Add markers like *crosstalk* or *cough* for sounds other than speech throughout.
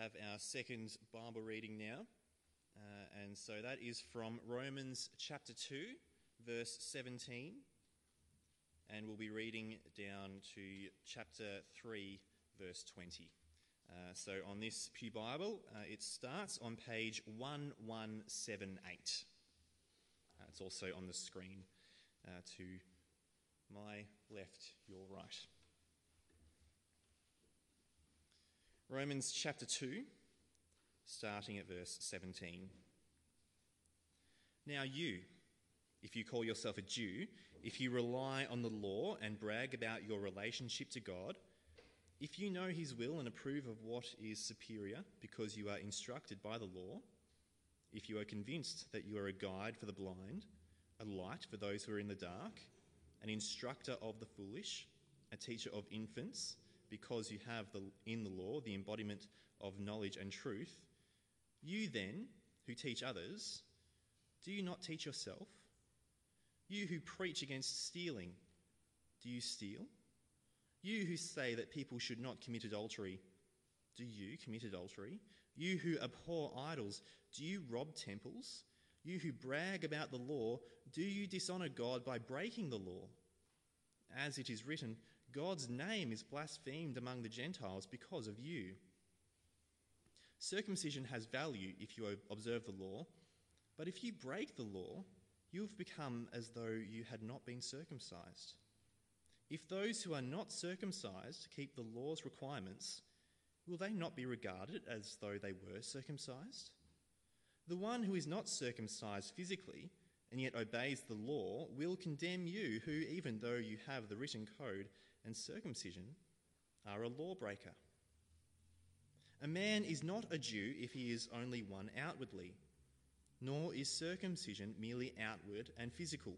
have our second Bible reading now. Uh, and so that is from Romans chapter 2, verse 17. And we'll be reading down to chapter 3, verse 20. Uh, so on this Pew Bible, uh, it starts on page 1178. Uh, it's also on the screen uh, to my left, your right. Romans chapter 2, starting at verse 17. Now, you, if you call yourself a Jew, if you rely on the law and brag about your relationship to God, if you know his will and approve of what is superior because you are instructed by the law, if you are convinced that you are a guide for the blind, a light for those who are in the dark, an instructor of the foolish, a teacher of infants, because you have the, in the law the embodiment of knowledge and truth, you then, who teach others, do you not teach yourself? You who preach against stealing, do you steal? You who say that people should not commit adultery, do you commit adultery? You who abhor idols, do you rob temples? You who brag about the law, do you dishonour God by breaking the law? As it is written, God's name is blasphemed among the Gentiles because of you. Circumcision has value if you observe the law, but if you break the law, you have become as though you had not been circumcised. If those who are not circumcised keep the law's requirements, will they not be regarded as though they were circumcised? The one who is not circumcised physically and yet obeys the law will condemn you, who, even though you have the written code and circumcision, are a lawbreaker. A man is not a Jew if he is only one outwardly, nor is circumcision merely outward and physical.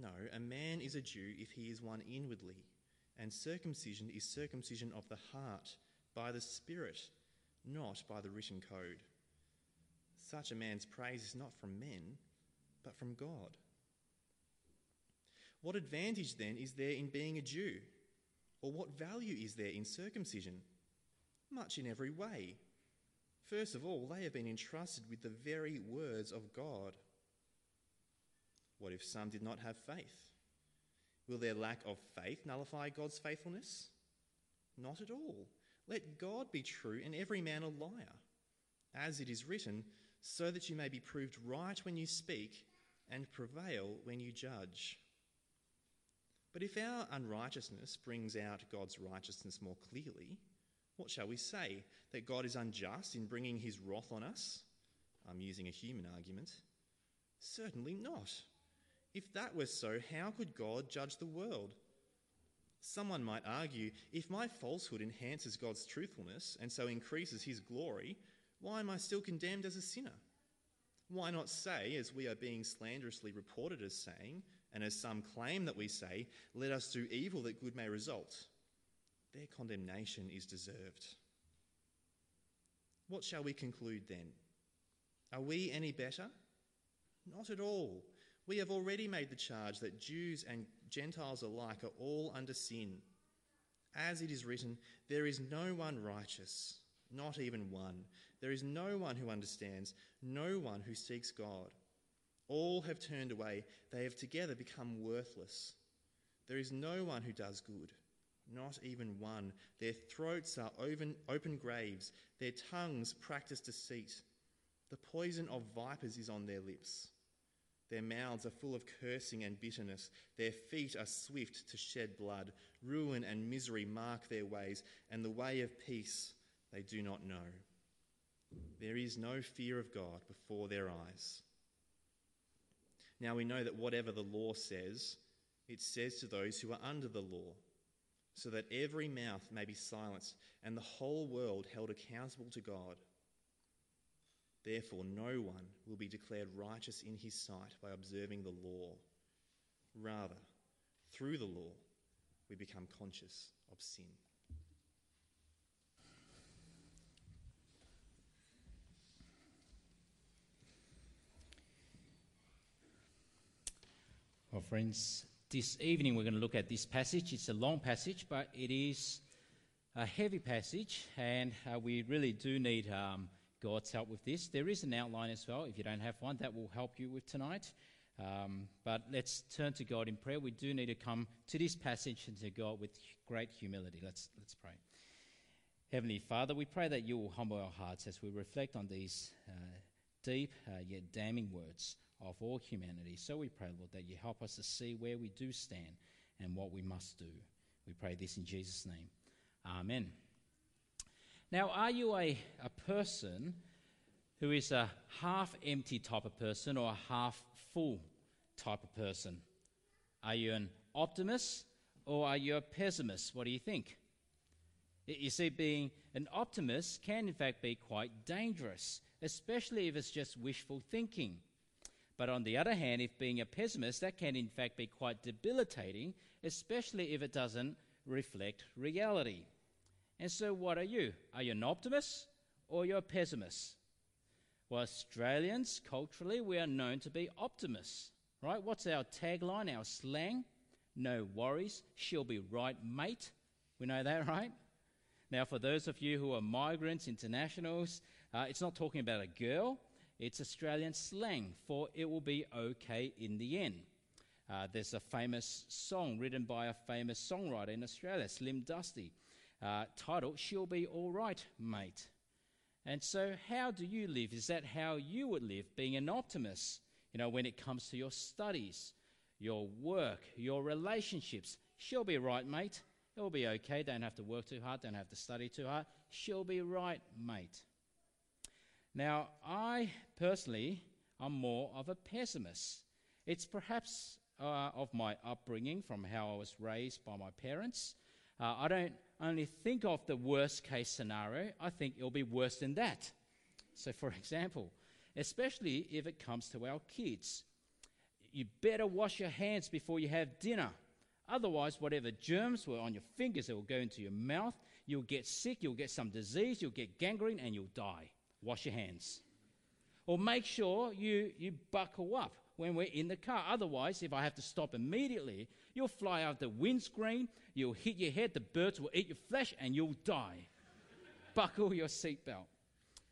No, a man is a Jew if he is one inwardly, and circumcision is circumcision of the heart by the Spirit, not by the written code. Such a man's praise is not from men, but from God. What advantage then is there in being a Jew? Or what value is there in circumcision? Much in every way. First of all, they have been entrusted with the very words of God. What if some did not have faith? Will their lack of faith nullify God's faithfulness? Not at all. Let God be true and every man a liar. As it is written, so that you may be proved right when you speak and prevail when you judge. But if our unrighteousness brings out God's righteousness more clearly, what shall we say? That God is unjust in bringing his wrath on us? I'm using a human argument. Certainly not. If that were so, how could God judge the world? Someone might argue if my falsehood enhances God's truthfulness and so increases his glory, why am I still condemned as a sinner? Why not say, as we are being slanderously reported as saying, and as some claim that we say, let us do evil that good may result? Their condemnation is deserved. What shall we conclude then? Are we any better? Not at all. We have already made the charge that Jews and Gentiles alike are all under sin. As it is written, there is no one righteous, not even one. There is no one who understands, no one who seeks God. All have turned away, they have together become worthless. There is no one who does good, not even one. Their throats are open, open graves, their tongues practice deceit. The poison of vipers is on their lips. Their mouths are full of cursing and bitterness. Their feet are swift to shed blood. Ruin and misery mark their ways, and the way of peace they do not know. There is no fear of God before their eyes. Now we know that whatever the law says, it says to those who are under the law, so that every mouth may be silenced and the whole world held accountable to God. Therefore, no one will be declared righteous in his sight by observing the law. Rather, through the law, we become conscious of sin. Well, friends, this evening we're going to look at this passage. It's a long passage, but it is a heavy passage, and uh, we really do need um, God's help with this. There is an outline as well. If you don't have one, that will help you with tonight. Um, but let's turn to God in prayer. We do need to come to this passage and to God with great humility. Let's, let's pray. Heavenly Father, we pray that you will humble our hearts as we reflect on these uh, deep uh, yet damning words of all humanity. So we pray, Lord, that you help us to see where we do stand and what we must do. We pray this in Jesus' name. Amen. Now, are you a, a person who is a half empty type of person or a half full type of person? Are you an optimist or are you a pessimist? What do you think? You see, being an optimist can in fact be quite dangerous, especially if it's just wishful thinking. But on the other hand, if being a pessimist, that can in fact be quite debilitating, especially if it doesn't reflect reality. And so, what are you? Are you an optimist or you're a pessimist? Well, Australians, culturally, we are known to be optimists, right? What's our tagline, our slang? No worries, she'll be right, mate. We know that, *laughs* right? Now, for those of you who are migrants, internationals, uh, it's not talking about a girl, it's Australian slang for it will be okay in the end. Uh, there's a famous song written by a famous songwriter in Australia, Slim Dusty, uh, titled She'll Be All Right, Mate. And so, how do you live? Is that how you would live, being an optimist? You know, when it comes to your studies, your work, your relationships. She'll be right, mate. It'll be okay. Don't have to work too hard. Don't have to study too hard. She'll be right, mate. Now, I personally am more of a pessimist. It's perhaps uh, of my upbringing from how I was raised by my parents. Uh, I don't only think of the worst case scenario, I think it'll be worse than that. So, for example, especially if it comes to our kids, you better wash your hands before you have dinner. Otherwise, whatever germs were on your fingers, they will go into your mouth. You'll get sick, you'll get some disease, you'll get gangrene, and you'll die. Wash your hands. Or make sure you, you buckle up when we're in the car. Otherwise, if I have to stop immediately, you'll fly out the windscreen, you'll hit your head, the birds will eat your flesh, and you'll die. Buckle your seatbelt.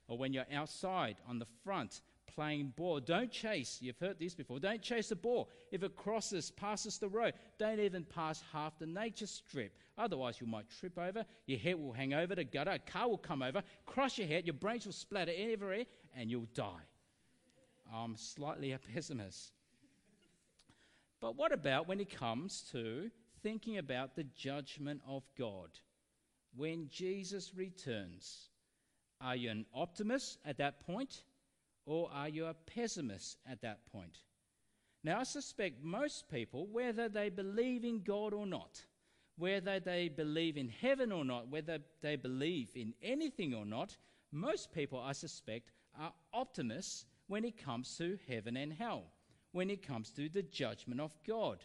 Or when you're outside on the front playing ball, don't chase. You've heard this before. Don't chase the ball. If it crosses, passes the road, don't even pass half the nature strip. Otherwise, you might trip over, your head will hang over the gutter, a car will come over, crush your head, your brains will splatter everywhere, and you'll die. I'm slightly *laughs* a pessimist. But what about when it comes to thinking about the judgment of God? When Jesus returns, are you an optimist at that point or are you a pessimist at that point? Now, I suspect most people, whether they believe in God or not, whether they believe in heaven or not, whether they believe in anything or not, most people, I suspect, are optimists when it comes to heaven and hell, when it comes to the judgment of God.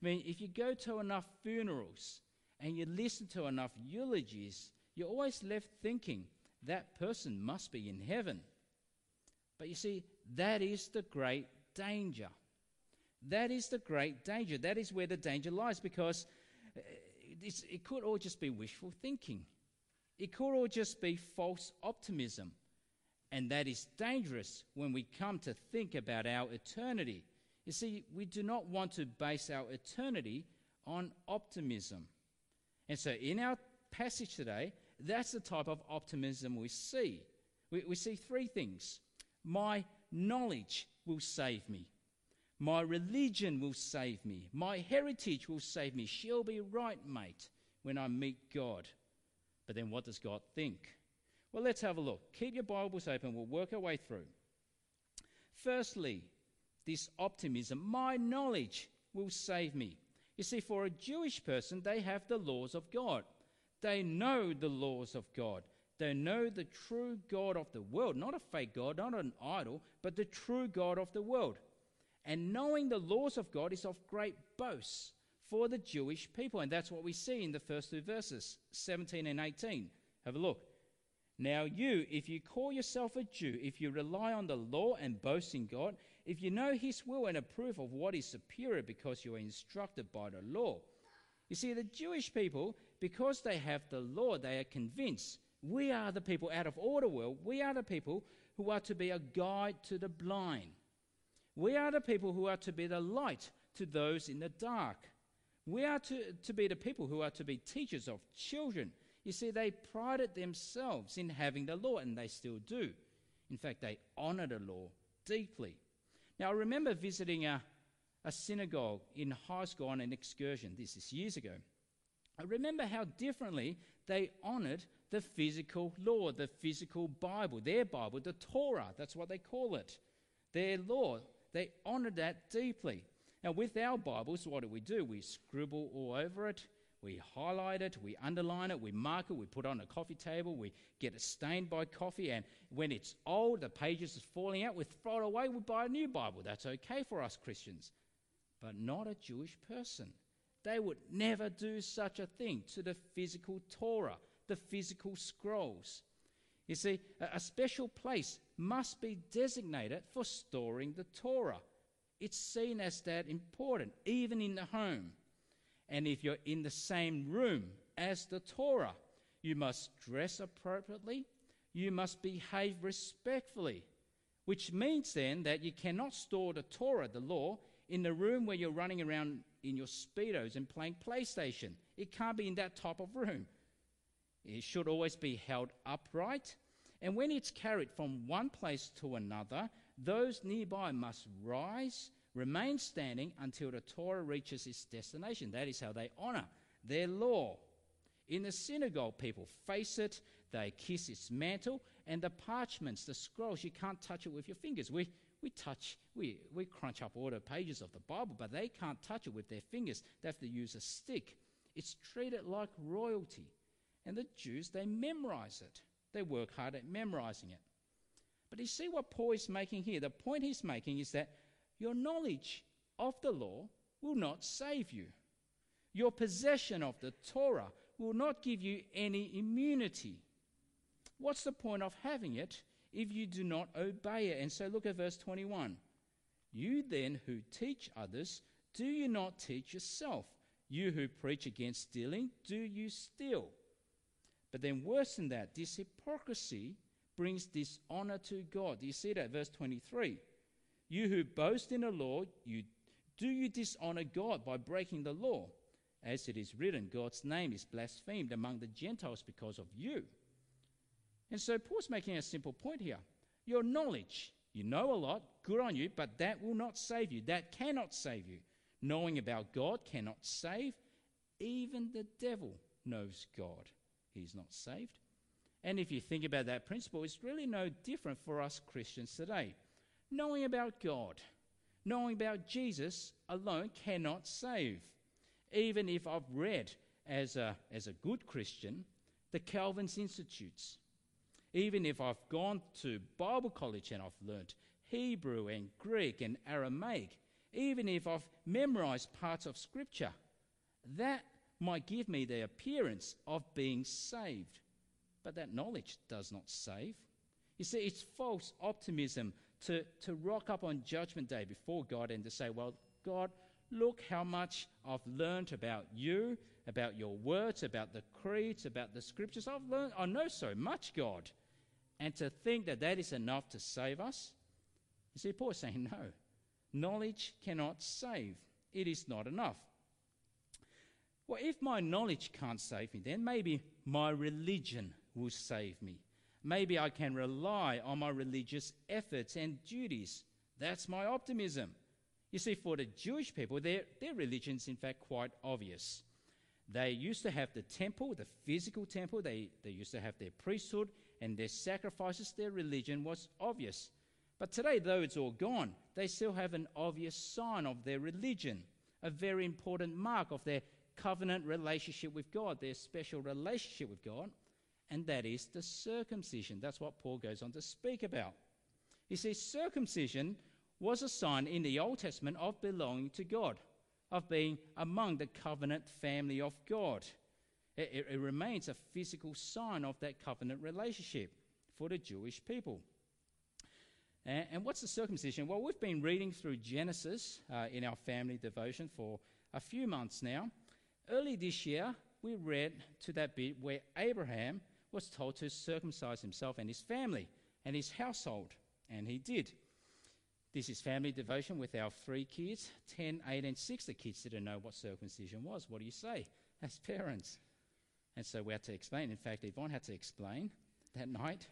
I mean, if you go to enough funerals and you listen to enough eulogies, you're always left thinking that person must be in heaven. But you see, that is the great danger. That is the great danger. That is where the danger lies because uh, it could all just be wishful thinking. It could all just be false optimism. And that is dangerous when we come to think about our eternity. You see, we do not want to base our eternity on optimism. And so, in our passage today, that's the type of optimism we see. We, we see three things My knowledge will save me, my religion will save me, my heritage will save me. She'll be right, mate, when I meet God. But then, what does God think? Well, let's have a look. Keep your Bibles open. We'll work our way through. Firstly, this optimism my knowledge will save me. You see, for a Jewish person, they have the laws of God. They know the laws of God. They know the true God of the world, not a fake God, not an idol, but the true God of the world. And knowing the laws of God is of great boast for the Jewish people. And that's what we see in the first two verses, 17 and 18. Have a look. Now, you, if you call yourself a Jew, if you rely on the law and boast in God, if you know His will and approve of what is superior because you are instructed by the law. You see, the Jewish people, because they have the law, they are convinced we are the people out of order world. We are the people who are to be a guide to the blind. We are the people who are to be the light to those in the dark. We are to, to be the people who are to be teachers of children. You see, they prided themselves in having the law, and they still do. In fact, they honor the law deeply. Now, I remember visiting a, a synagogue in high school on an excursion. This is years ago. I remember how differently they honored the physical law, the physical Bible, their Bible, the Torah, that's what they call it. Their law, they honored that deeply. Now, with our Bibles, what do we do? We scribble all over it, we highlight it, we underline it, we mark it, we put it on a coffee table, we get it stained by coffee, and when it's old, the pages are falling out, we throw it away, we buy a new Bible. That's okay for us Christians. But not a Jewish person. They would never do such a thing to the physical Torah, the physical scrolls. You see, a, special place must be designated for storing the Torah. It's seen as that important, even in the home. And if you're in the same room as the Torah, you must dress appropriately, you must behave respectfully, which means then that you cannot store the Torah, the law, in the room where you're running around in your Speedos and playing PlayStation. It can't be in that type of room. It should always be held upright. And when it's carried from one place to another, those nearby must rise, remain standing until the Torah reaches its destination. That is how they honor their law. In the synagogue, people face it, they kiss its mantle, and the parchments, the scrolls, you can't touch it with your fingers. We, we touch, we, we crunch up all the pages of the Bible, but they can't touch it with their fingers. They have to use a stick. It's treated like royalty. And the Jews, they memorize it. They work hard at memorizing it. But you see what Paul is making here? The point he's making is that your knowledge of the law will not save you. Your possession of the Torah will not give you any immunity. What's the point of having it if you do not obey it? And so look at verse 21. You then who teach others, do you not teach yourself? You who preach against stealing, do you steal? But then, worse than that, this hypocrisy brings dishonor to God. Do you see that? Verse 23. You who boast in the law, you, do you dishonor God by breaking the law? As it is written, God's name is blasphemed among the Gentiles because of you. And so Paul's making a simple point here. Your knowledge, you know a lot, good on you, but that will not save you. That cannot save you. Knowing about God cannot save. Even the devil knows God. He's not saved. And if you think about that principle, it's really no different for us Christians today. Knowing about God, knowing about Jesus alone cannot save. Even if I've read as a, as a good Christian the Calvin's Institutes, even if I've gone to Bible college and I've learned Hebrew and Greek and Aramaic, even if I've memorized parts of Scripture, that might give me the appearance of being saved. But that knowledge does not save. You see, it's false optimism to, to rock up on Judgment Day before God and to say, Well, God, look how much I've learned about you, about your words, about the creeds, about the scriptures. I've learned, I know so much, God. And to think that that is enough to save us, you see, Paul is saying, *laughs* No, knowledge cannot save. It is not enough. Well, if my knowledge can't save me, then maybe my religion will save me. Maybe I can rely on my religious efforts and duties. That's my optimism. You see, for the Jewish people, their, their religion is in fact quite obvious. They used to have the temple, the physical temple, they, they used to have their priesthood and their sacrifices. Their religion was obvious. But today, though it's all gone, they still have an obvious sign of their religion, a very important mark of their covenant relationship with God, their special relationship with God and that is the circumcision. That's what Paul goes on to speak about. You see, circumcision was a sign in the Old Testament of belonging to God, of being among the covenant family of God. It, it, it remains a physical sign of that covenant relationship for the Jewish people. And, and what's the circumcision? Well, we've been reading through Genesis uh, in our family devotion for a few months now. Early this year, we read to that bit where Abraham was told to circumcise himself and his family and his household, and he did. This is family devotion with our three kids 10, 8, and 6. The kids didn't know what circumcision was. What do you say *laughs* as parents? And so we had to explain. In fact, Yvonne had to explain that night.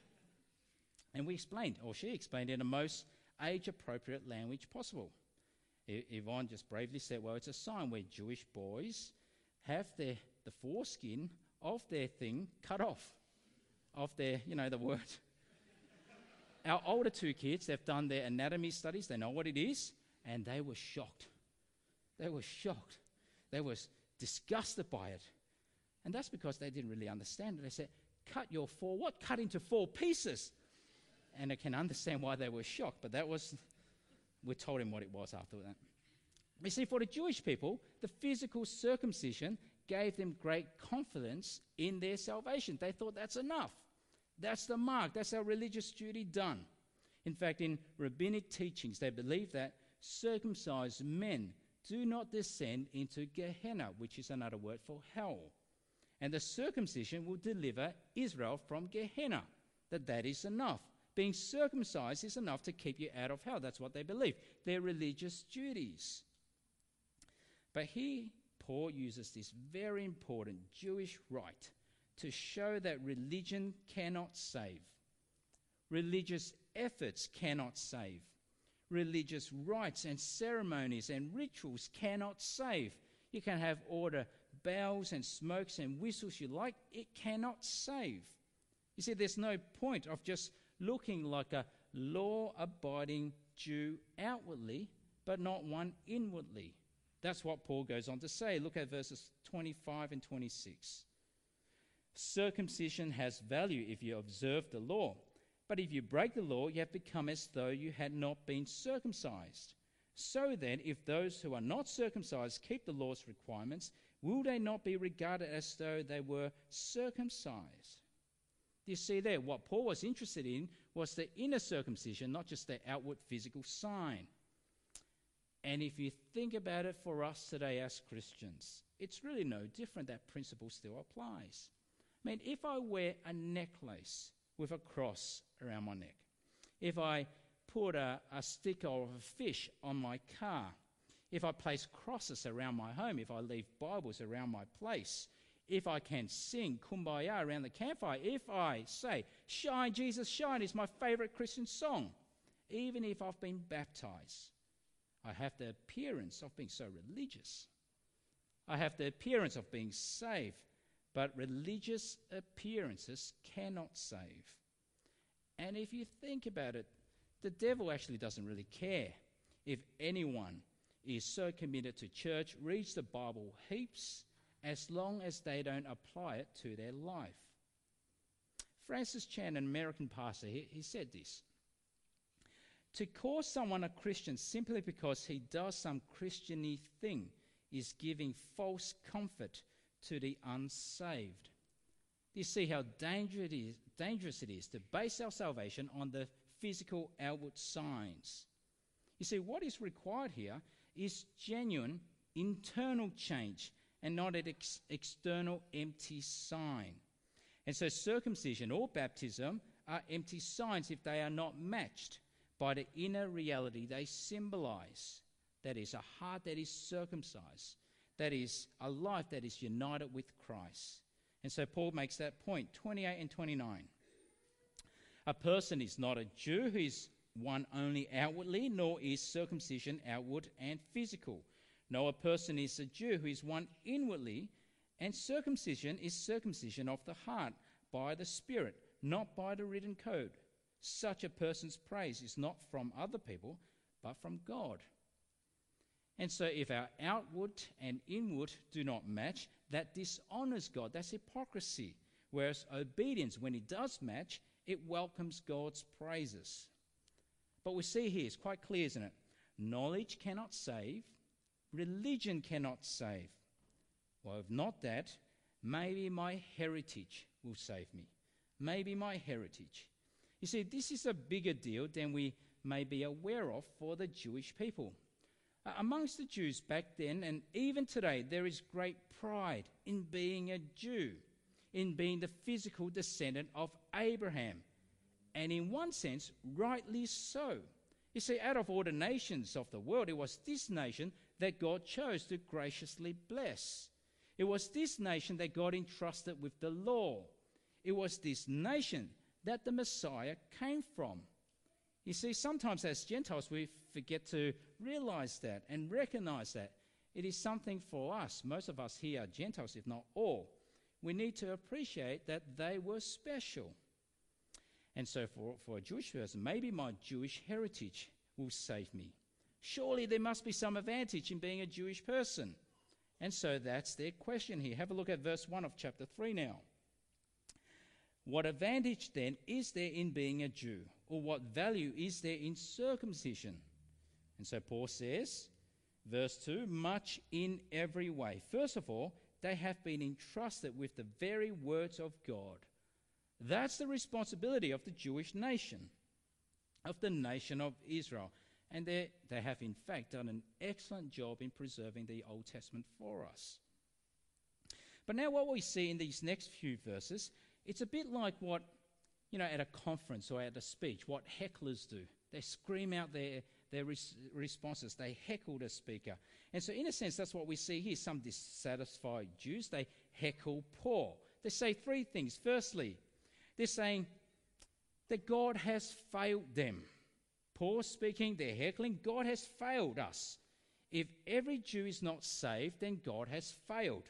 And we explained, or she explained in the most age appropriate language possible. Yvonne just bravely said, Well, it's a sign where Jewish boys have their, the foreskin of their thing cut off, of their, you know, the word. *laughs* Our older two kids, they've done their anatomy studies, they know what it is, and they were shocked. They were shocked. They were disgusted by it. And that's because they didn't really understand it. They said, Cut your four, what? Cut into four pieces. And I can understand why they were shocked, but that was, we told him what it was after that. You see, for the Jewish people, the physical circumcision gave them great confidence in their salvation. They thought that's enough. That's the mark. That's our religious duty done. In fact, in rabbinic teachings, they believe that circumcised men do not descend into Gehenna, which is another word for hell. And the circumcision will deliver Israel from Gehenna. That that is enough. Being circumcised is enough to keep you out of hell. That's what they believe. Their religious duties. But here, Paul uses this very important Jewish rite to show that religion cannot save. Religious efforts cannot save. Religious rites and ceremonies and rituals cannot save. You can have the bells and smokes and whistles you like, it cannot save. You see, there's no point of just looking like a law abiding Jew outwardly, but not one inwardly. That's what Paul goes on to say. Look at verses 25 and 26. Circumcision has value if you observe the law, but if you break the law, you have become as though you had not been circumcised. So then, if those who are not circumcised keep the law's requirements, will they not be regarded as though they were circumcised? Do You see there, what Paul was interested in was the inner circumcision, not just the outward physical sign. And if you think about it for us today as Christians, it's really no different. That principle still applies. I mean, if I wear a necklace with a cross around my neck, if I put a, a sticker of a fish on my car, if I place crosses around my home, if I leave Bibles around my place, if I can sing Kumbaya around the campfire, if I say, Shine, Jesus, shine is my favorite Christian song, even if I've been baptized, I have the appearance of being so religious. I have the appearance of being saved, but religious appearances cannot save. And if you think about it, the devil actually doesn't really care if anyone is so committed to church, reads the Bible heaps, as long as they don't apply it to their life. Francis Chan, an American pastor, he, he said this To call someone a Christian simply because he does some Christiany thing is giving false comfort to the unsaved. You see how dangerous it, is, dangerous it is to base our salvation on the physical outward signs. You see, what is required here is genuine internal change and not an ex- external empty sign. And so, circumcision or baptism are empty signs if they are not matched by the inner reality they symbolize. That is, a heart that is circumcised, that is, a life that is united with Christ. And so, Paul makes that point 28 and 29. A person is not a Jew who is one only outwardly, nor is circumcision outward and physical no, a person is a Jew who is one inwardly, and circumcision is circumcision of the heart by the Spirit, not by the written code. Such a person's praise is not from other people, but from God. And so, if our outward and inward do not match, that dishonors God. That's hypocrisy. Whereas obedience, when it does match, it welcomes God's praises. But we see here, it's quite clear, isn't it? Knowledge cannot save, Religion cannot save. Well, if not that, maybe my heritage will save me. Maybe my heritage. You see, this is a bigger deal than we may be aware of for the Jewish people. Uh, amongst the Jews back then and even today, there is great pride in being a Jew, in being the physical descendant of Abraham. And in one sense, rightly so. You see, out of all the nations of the world, it was this nation that God chose to graciously bless. It was this nation that God entrusted with the law. It was this nation that the Messiah came from. You see, sometimes as Gentiles, we forget to realize that and recognize that. It is something for us. Most of us here are Gentiles, if not all. We need to appreciate that they were special. And so, for, for a Jewish person, maybe my Jewish heritage will save me. Surely there must be some advantage in being a Jewish person. And so that's their question here. Have a look at verse 1 of chapter 3 now. What advantage then is there in being a Jew? Or what value is there in circumcision? And so Paul says, verse 2 much in every way. First of all, they have been entrusted with the very words of God. That's the responsibility of the Jewish nation, of the nation of Israel. And they, they have, in fact, done an excellent job in preserving the Old Testament for us. But now, what we see in these next few verses, it's a bit like what, you know, at a conference or at a speech, what hecklers do. They scream out their, their res- responses, they heckle the speaker. And so, in a sense, that's what we see here. Some dissatisfied Jews, they heckle Paul. They say three things. Firstly, they're saying that God has failed them. Paul speaking, they're heckling, God has failed us. If every Jew is not saved, then God has failed.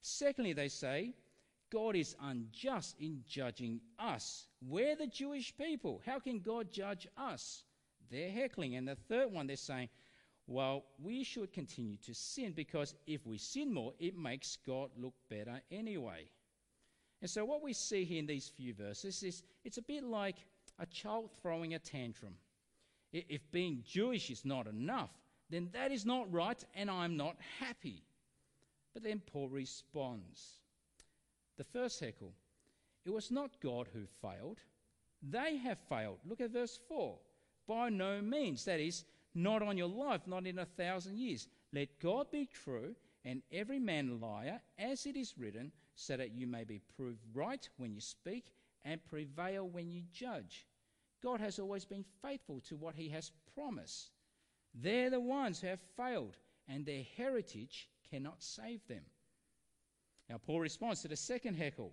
Secondly, they say, God is unjust in judging us. We're the Jewish people. How can God judge us? They're heckling. And the third one, they're saying, well, we should continue to sin because if we sin more, it makes God look better anyway. And so, what we see here in these few verses is it's a bit like a child throwing a tantrum. If being Jewish is not enough, then that is not right and I'm not happy. But then Paul responds. The first heckle, it was not God who failed. They have failed. Look at verse 4. By no means, that is, not on your life, not in a thousand years. Let God be true and every man liar, as it is written, so that you may be proved right when you speak and prevail when you judge. God has always been faithful to what he has promised. They're the ones who have failed, and their heritage cannot save them. Now, Paul responds to the second heckle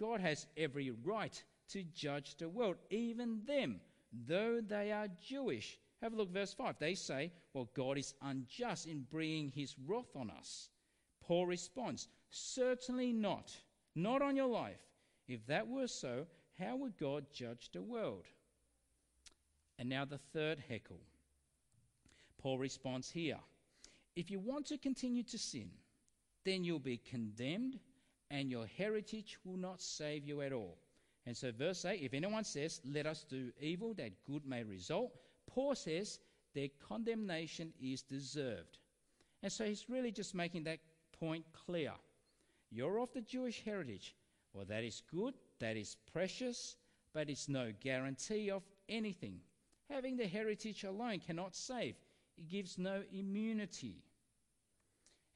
God has every right to judge the world, even them, though they are Jewish. Have a look, verse 5. They say, Well, God is unjust in bringing his wrath on us. Paul responds, Certainly not. Not on your life. If that were so, how would God judge the world? And now the third heckle. Paul responds here If you want to continue to sin, then you'll be condemned, and your heritage will not save you at all. And so, verse 8 if anyone says, Let us do evil that good may result, Paul says their condemnation is deserved. And so, he's really just making that point clear. You're of the Jewish heritage. Well, that is good, that is precious, but it's no guarantee of anything. Having the heritage alone cannot save, it gives no immunity.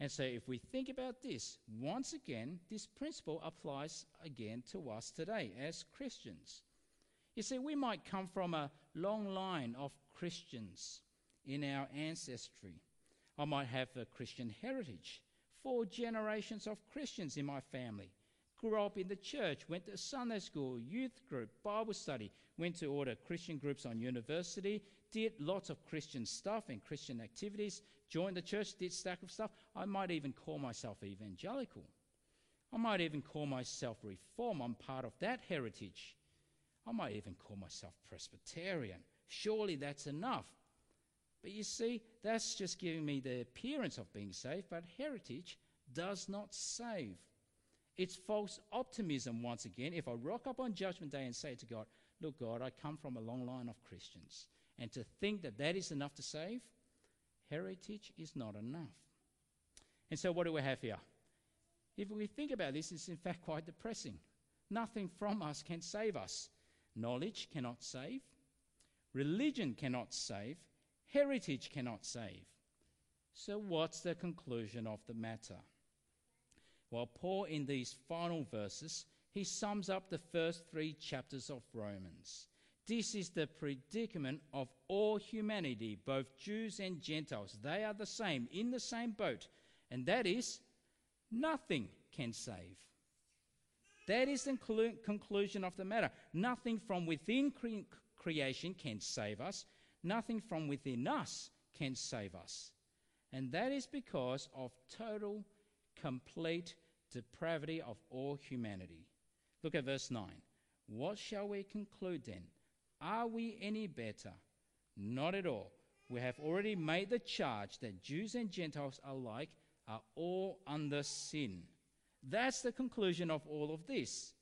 And so, if we think about this, once again, this principle applies again to us today as Christians. You see, we might come from a long line of Christians in our ancestry. I might have a Christian heritage, four generations of Christians in my family grew up in the church, went to Sunday school, youth group, Bible study, went to all the Christian groups on university, did lots of Christian stuff and Christian activities, joined the church, did stack of stuff. I might even call myself evangelical. I might even call myself reform. I'm part of that heritage. I might even call myself Presbyterian. Surely that's enough. But you see, that's just giving me the appearance of being saved, but heritage does not save. It's false optimism once again. If I rock up on Judgment Day and say to God, Look, God, I come from a long line of Christians, and to think that that is enough to save, heritage is not enough. And so, what do we have here? If we think about this, it's in fact quite depressing. Nothing from us can save us. Knowledge cannot save, religion cannot save, heritage cannot save. So, what's the conclusion of the matter? Well, Paul, in these final verses, he sums up the first three chapters of Romans. This is the predicament of all humanity, both Jews and Gentiles. They are the same, in the same boat, and that is nothing can save. That is the conclusion of the matter. Nothing from within cre- creation can save us, nothing from within us can save us. And that is because of total, complete depravity of all humanity. Look at verse 9. What shall we conclude then? Are we any better? Not at all. We have already made the charge that Jews and Gentiles alike are all under sin. That's the conclusion of all of this.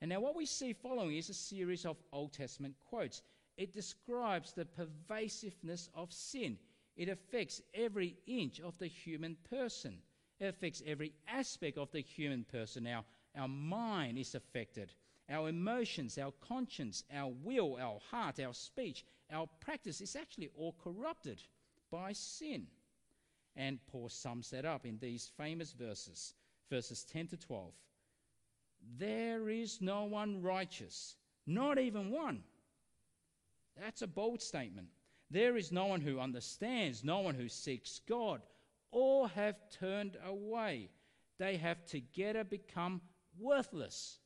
And now, what we see following is a series of Old Testament quotes. It describes the pervasiveness of sin, it affects every inch of the human person, it affects every aspect of the human person. Our, our mind is affected, our emotions, our conscience, our will, our heart, our speech, our practice is actually all corrupted by sin. And Paul sums that up in these famous verses, verses 10 to 12. There is no one righteous, not even one. That's a bold statement. There is no one who understands, no one who seeks God. All have turned away. They have together become worthless.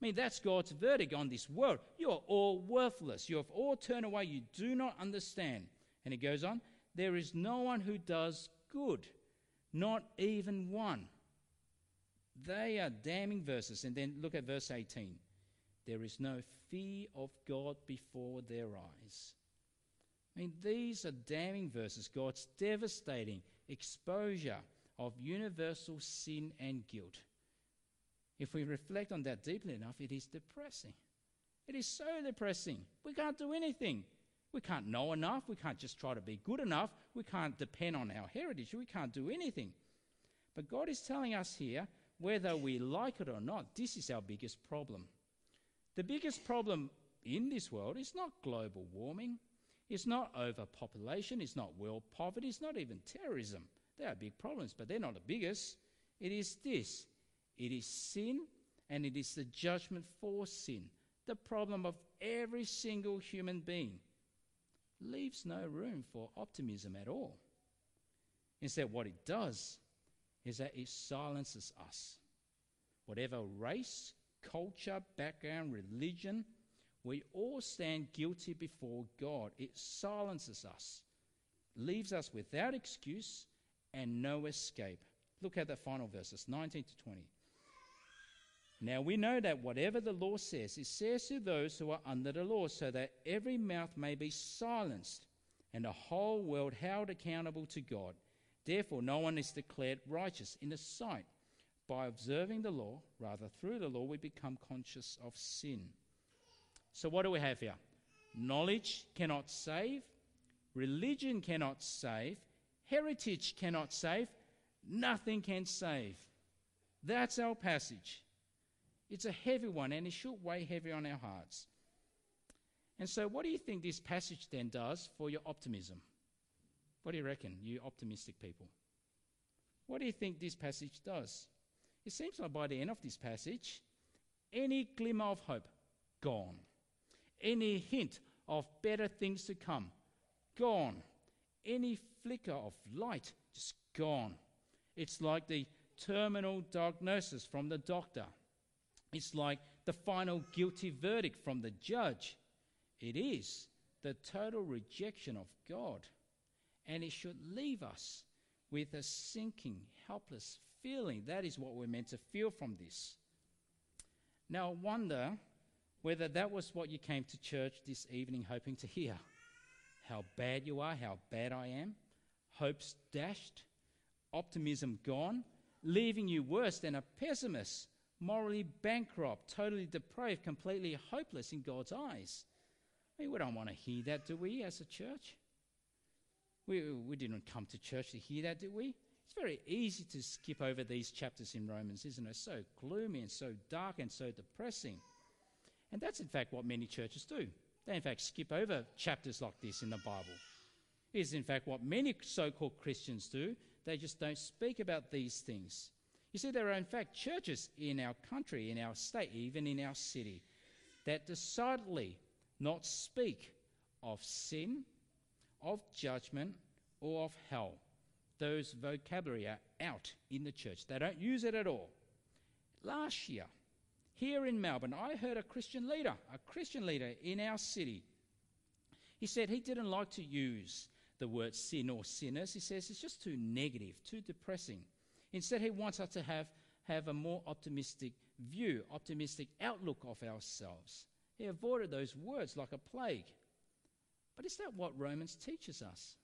I mean, that's God's verdict on this world. You are all worthless. You have all turned away. You do not understand. And he goes on, there is no one who does good, not even one. They are damning verses. And then look at verse 18. There is no fear of God before their eyes. I mean, these are damning verses. God's devastating exposure of universal sin and guilt. If we reflect on that deeply enough, it is depressing. It is so depressing. We can't do anything. We can't know enough. We can't just try to be good enough. We can't depend on our heritage. We can't do anything. But God is telling us here, whether we like it or not, this is our biggest problem. The biggest problem in this world is not global warming, it's not overpopulation, it's not world poverty, it's not even terrorism. They are big problems, but they're not the biggest. It is this it is sin, and it is the judgment for sin. The problem of every single human being leaves no room for optimism at all. Instead, what it does is that it silences us. Whatever race, culture, background, religion, we all stand guilty before God. It silences us, leaves us without excuse and no escape. Look at the final verses 19 to 20. Now we know that whatever the law says, it says to those who are under the law, so that every mouth may be silenced and the whole world held accountable to God. Therefore, no one is declared righteous in the sight. By observing the law, rather through the law, we become conscious of sin. So, what do we have here? Knowledge cannot save, religion cannot save, heritage cannot save, nothing can save. That's our passage. It's a heavy one and it should weigh heavy on our hearts. And so, what do you think this passage then does for your optimism? What do you reckon, you optimistic people? What do you think this passage does? It seems like by the end of this passage, any glimmer of hope, gone. Any hint of better things to come, gone. Any flicker of light, just gone. It's like the terminal diagnosis from the doctor it's like the final guilty verdict from the judge. It is the total rejection of God. And it should leave us with a sinking, helpless feeling. That is what we're meant to feel from this. Now, I wonder whether that was what you came to church this evening hoping to hear. How bad you are, how bad I am, hopes dashed, optimism gone, leaving you worse than a pessimist morally bankrupt, totally depraved, completely hopeless in God's eyes. I mean, we don't want to hear that, do we, as a church? We, we didn't come to church to hear that, do we? It's very easy to skip over these chapters in Romans, isn't it? So gloomy and so dark and so depressing. And that's, in fact, what many churches do. They, in fact, skip over chapters like this in the Bible. is in fact what many so called Christians do. They just don't speak about these things. You see, there are in fact churches in our country, in our state, even in our city, that decidedly not speak of sin, of judgment, or of hell. Those vocabulary are out in the church. They don't use it at all. Last year, here in Melbourne, I heard a Christian leader, a Christian leader in our city. He said he didn't like to use the word sin or sinners. He says it's just too negative, too depressing. Instead, he wants us to have, have a more optimistic view, optimistic outlook of ourselves. He avoided those words like a plague. But is that what Romans teaches us?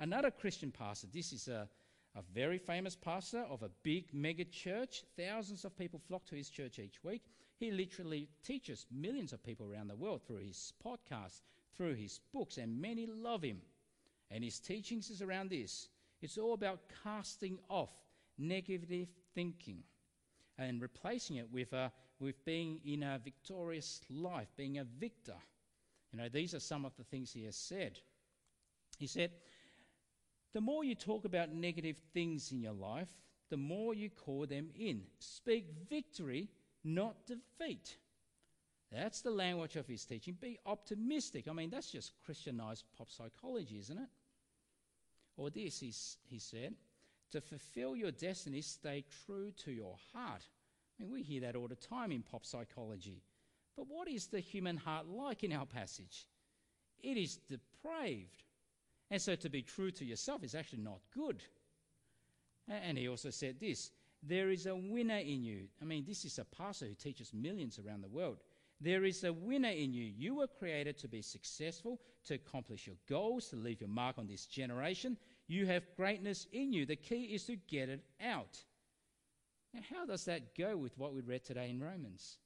Another Christian pastor, this is a, a very famous pastor of a big mega church. Thousands of people flock to his church each week. He literally teaches millions of people around the world through his podcast, through his books, and many love him. And his teachings is around this it's all about casting off negative thinking and replacing it with, with being in a victorious life, being a victor. You know, these are some of the things he has said. He said, The more you talk about negative things in your life, the more you call them in. Speak victory, not defeat. That's the language of his teaching. Be optimistic. I mean, that's just Christianized pop psychology, isn't it? Or this, he, he said, to fulfill your destiny, stay true to your heart. I mean, we hear that all the time in pop psychology. But what is the human heart like in our passage? It is depraved. And so to be true to yourself is actually not good. And he also said this there is a winner in you. I mean, this is a pastor who teaches millions around the world. There is a winner in you. You were created to be successful, to accomplish your goals, to leave your mark on this generation. You have greatness in you. The key is to get it out. Now, how does that go with what we read today in Romans?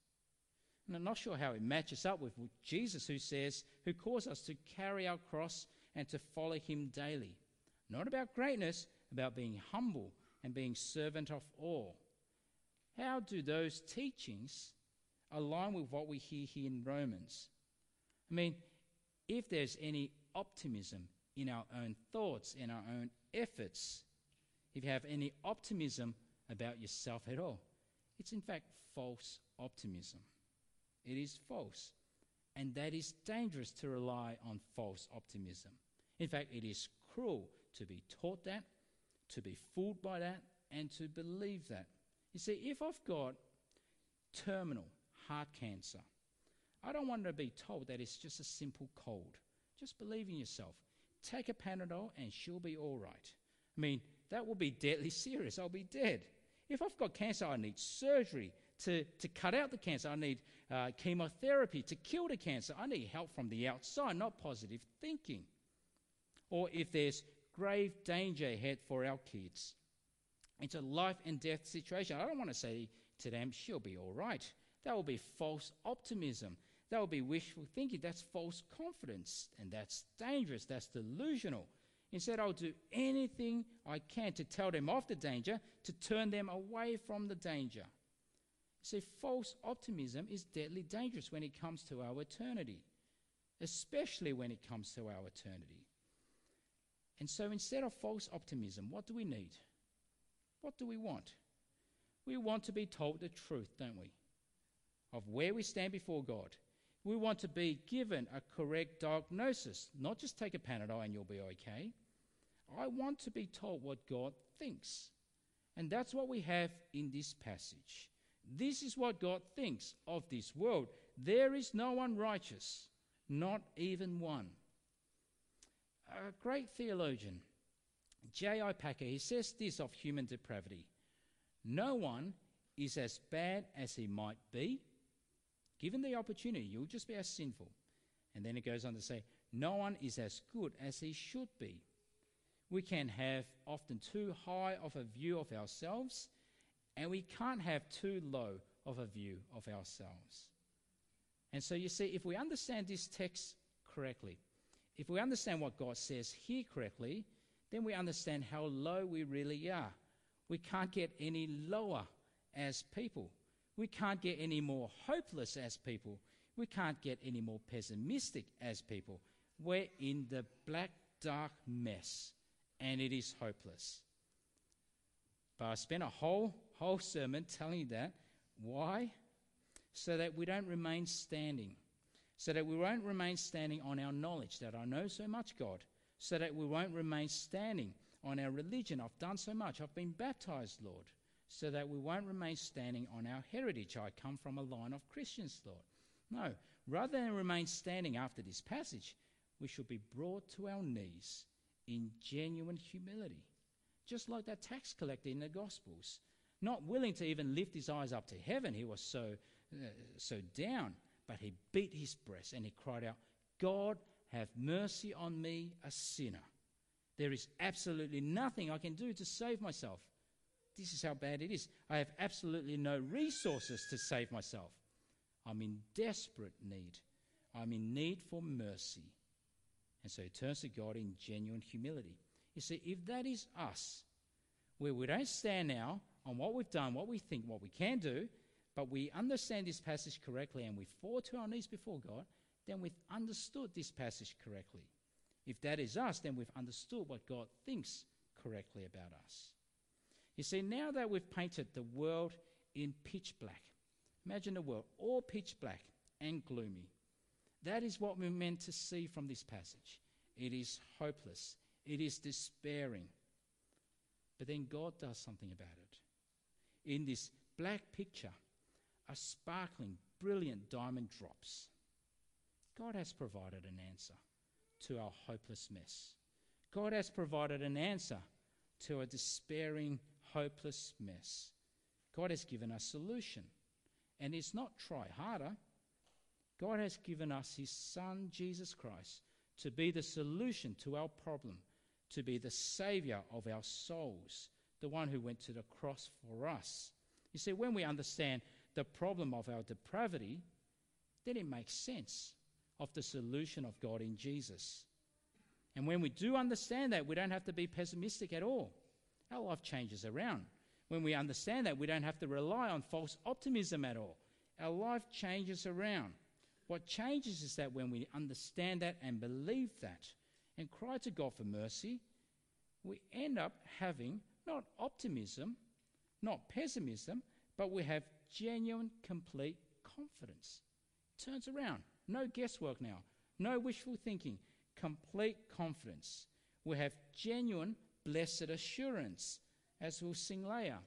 And I'm not sure how it matches up with Jesus, who says, who calls us to carry our cross and to follow him daily. Not about greatness, about being humble and being servant of all. How do those teachings align with what we hear here in Romans? I mean, if there's any optimism in our own thoughts, in our own efforts, if you have any optimism about yourself at all, it's in fact false optimism. It is false. And that is dangerous to rely on false optimism. In fact, it is cruel to be taught that, to be fooled by that, and to believe that. You see, if I've got terminal heart cancer, I don't want to be told that it's just a simple cold. Just believe in yourself. Take a Panadol and she'll be all right. I mean, that will be deadly *laughs* serious. I'll be dead. If I've got cancer, I need surgery to, to cut out the cancer. I need uh, chemotherapy to kill the cancer. I need help from the outside, not positive thinking. Or if there's grave danger ahead for our kids, it's a life and death situation. I don't want to say to them, she'll be all right. That will be false optimism. That will be wishful thinking. That's false confidence. And that's dangerous. That's delusional. Instead, I'll do anything I can to tell them of the danger, to turn them away from the danger. See, false optimism is deadly dangerous when it comes to our eternity, especially when it comes to our eternity. And so instead of false optimism, what do we need? What do we want? We want to be told the truth, don't we? Of where we stand before God. We want to be given a correct diagnosis, not just take a Panadol and you'll be okay. I want to be told what God thinks. And that's what we have in this passage. This is what God thinks of this world. There is no one righteous, not even one. A great theologian, J.I. Packer, he says this of human depravity No one is as bad as he might be. Given the opportunity, you'll just be as sinful. And then it goes on to say, No one is as good as he should be. We can have often too high of a view of ourselves and we can't have too low of a view of ourselves. And so you see, if we understand this text correctly, if we understand what God says here correctly, then we understand how low we really are. We can't get any lower as people. We can't get any more hopeless as people. We can't get any more pessimistic as people. We're in the black, dark mess, and it is hopeless. But I spent a whole, whole sermon telling you that. Why? So that we don't remain standing. So that we won't remain standing on our knowledge that I know so much God. So that we won't remain standing on our religion. I've done so much. I've been baptized, Lord. So that we won't remain standing on our heritage. I come from a line of Christians, Lord. No. Rather than remain standing after this passage, we should be brought to our knees in genuine humility. Just like that tax collector in the Gospels. Not willing to even lift his eyes up to heaven. He was so, uh, so down. But he beat his breast and he cried out, God, have mercy on me, a sinner. There is absolutely nothing I can do to save myself. This is how bad it is. I have absolutely no resources to save myself. I'm in desperate need. I'm in need for mercy. And so he turns to God in genuine humility. You see, if that is us, where we don't stand now on what we've done, what we think, what we can do, but we understand this passage correctly and we fall to our knees before God, then we've understood this passage correctly. If that is us, then we've understood what God thinks correctly about us. You see, now that we've painted the world in pitch black, imagine the world all pitch black and gloomy. That is what we're meant to see from this passage. It is hopeless, it is despairing. But then God does something about it. In this black picture, a sparkling, brilliant diamond drops. God has provided an answer to our hopeless mess. God has provided an answer to a despairing, hopeless mess. God has given us solution. And it's not try harder. God has given us his son Jesus Christ to be the solution to our problem, to be the savior of our souls, the one who went to the cross for us. You see, when we understand the problem of our depravity, then it makes sense of the solution of God in Jesus. And when we do understand that, we don't have to be pessimistic at all. Our life changes around. When we understand that, we don't have to rely on false optimism at all. Our life changes around. What changes is that when we understand that and believe that and cry to God for mercy, we end up having not optimism, not pessimism, but we have genuine, complete confidence. Turns around. No guesswork now. No wishful thinking. Complete confidence. We have genuine, blessed assurance, as we'll sing later.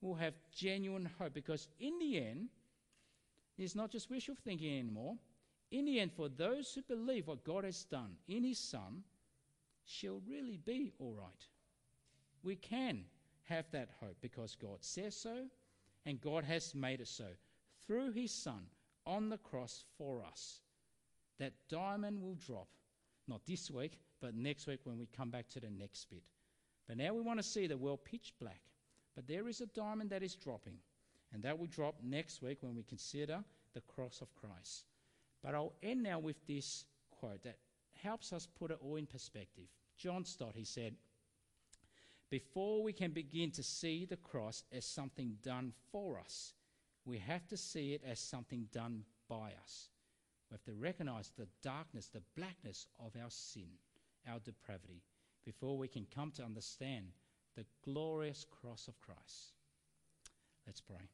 We'll have genuine hope because in the end, it's not just wishful thinking anymore. In the end, for those who believe what God has done in His Son, shall really be all right. We can have that hope because God says so and God has made it so through His Son on the cross for us. That diamond will drop, not this week, but next week when we come back to the next bit. But now we want to see the world pitch black. But there is a diamond that is dropping, and that will drop next week when we consider the cross of Christ. But I'll end now with this quote that helps us put it all in perspective. John Stott, he said, Before we can begin to see the cross as something done for us, we have to see it as something done by us. We have to recognize the darkness, the blackness of our sin, our depravity, before we can come to understand the glorious cross of Christ. Let's pray.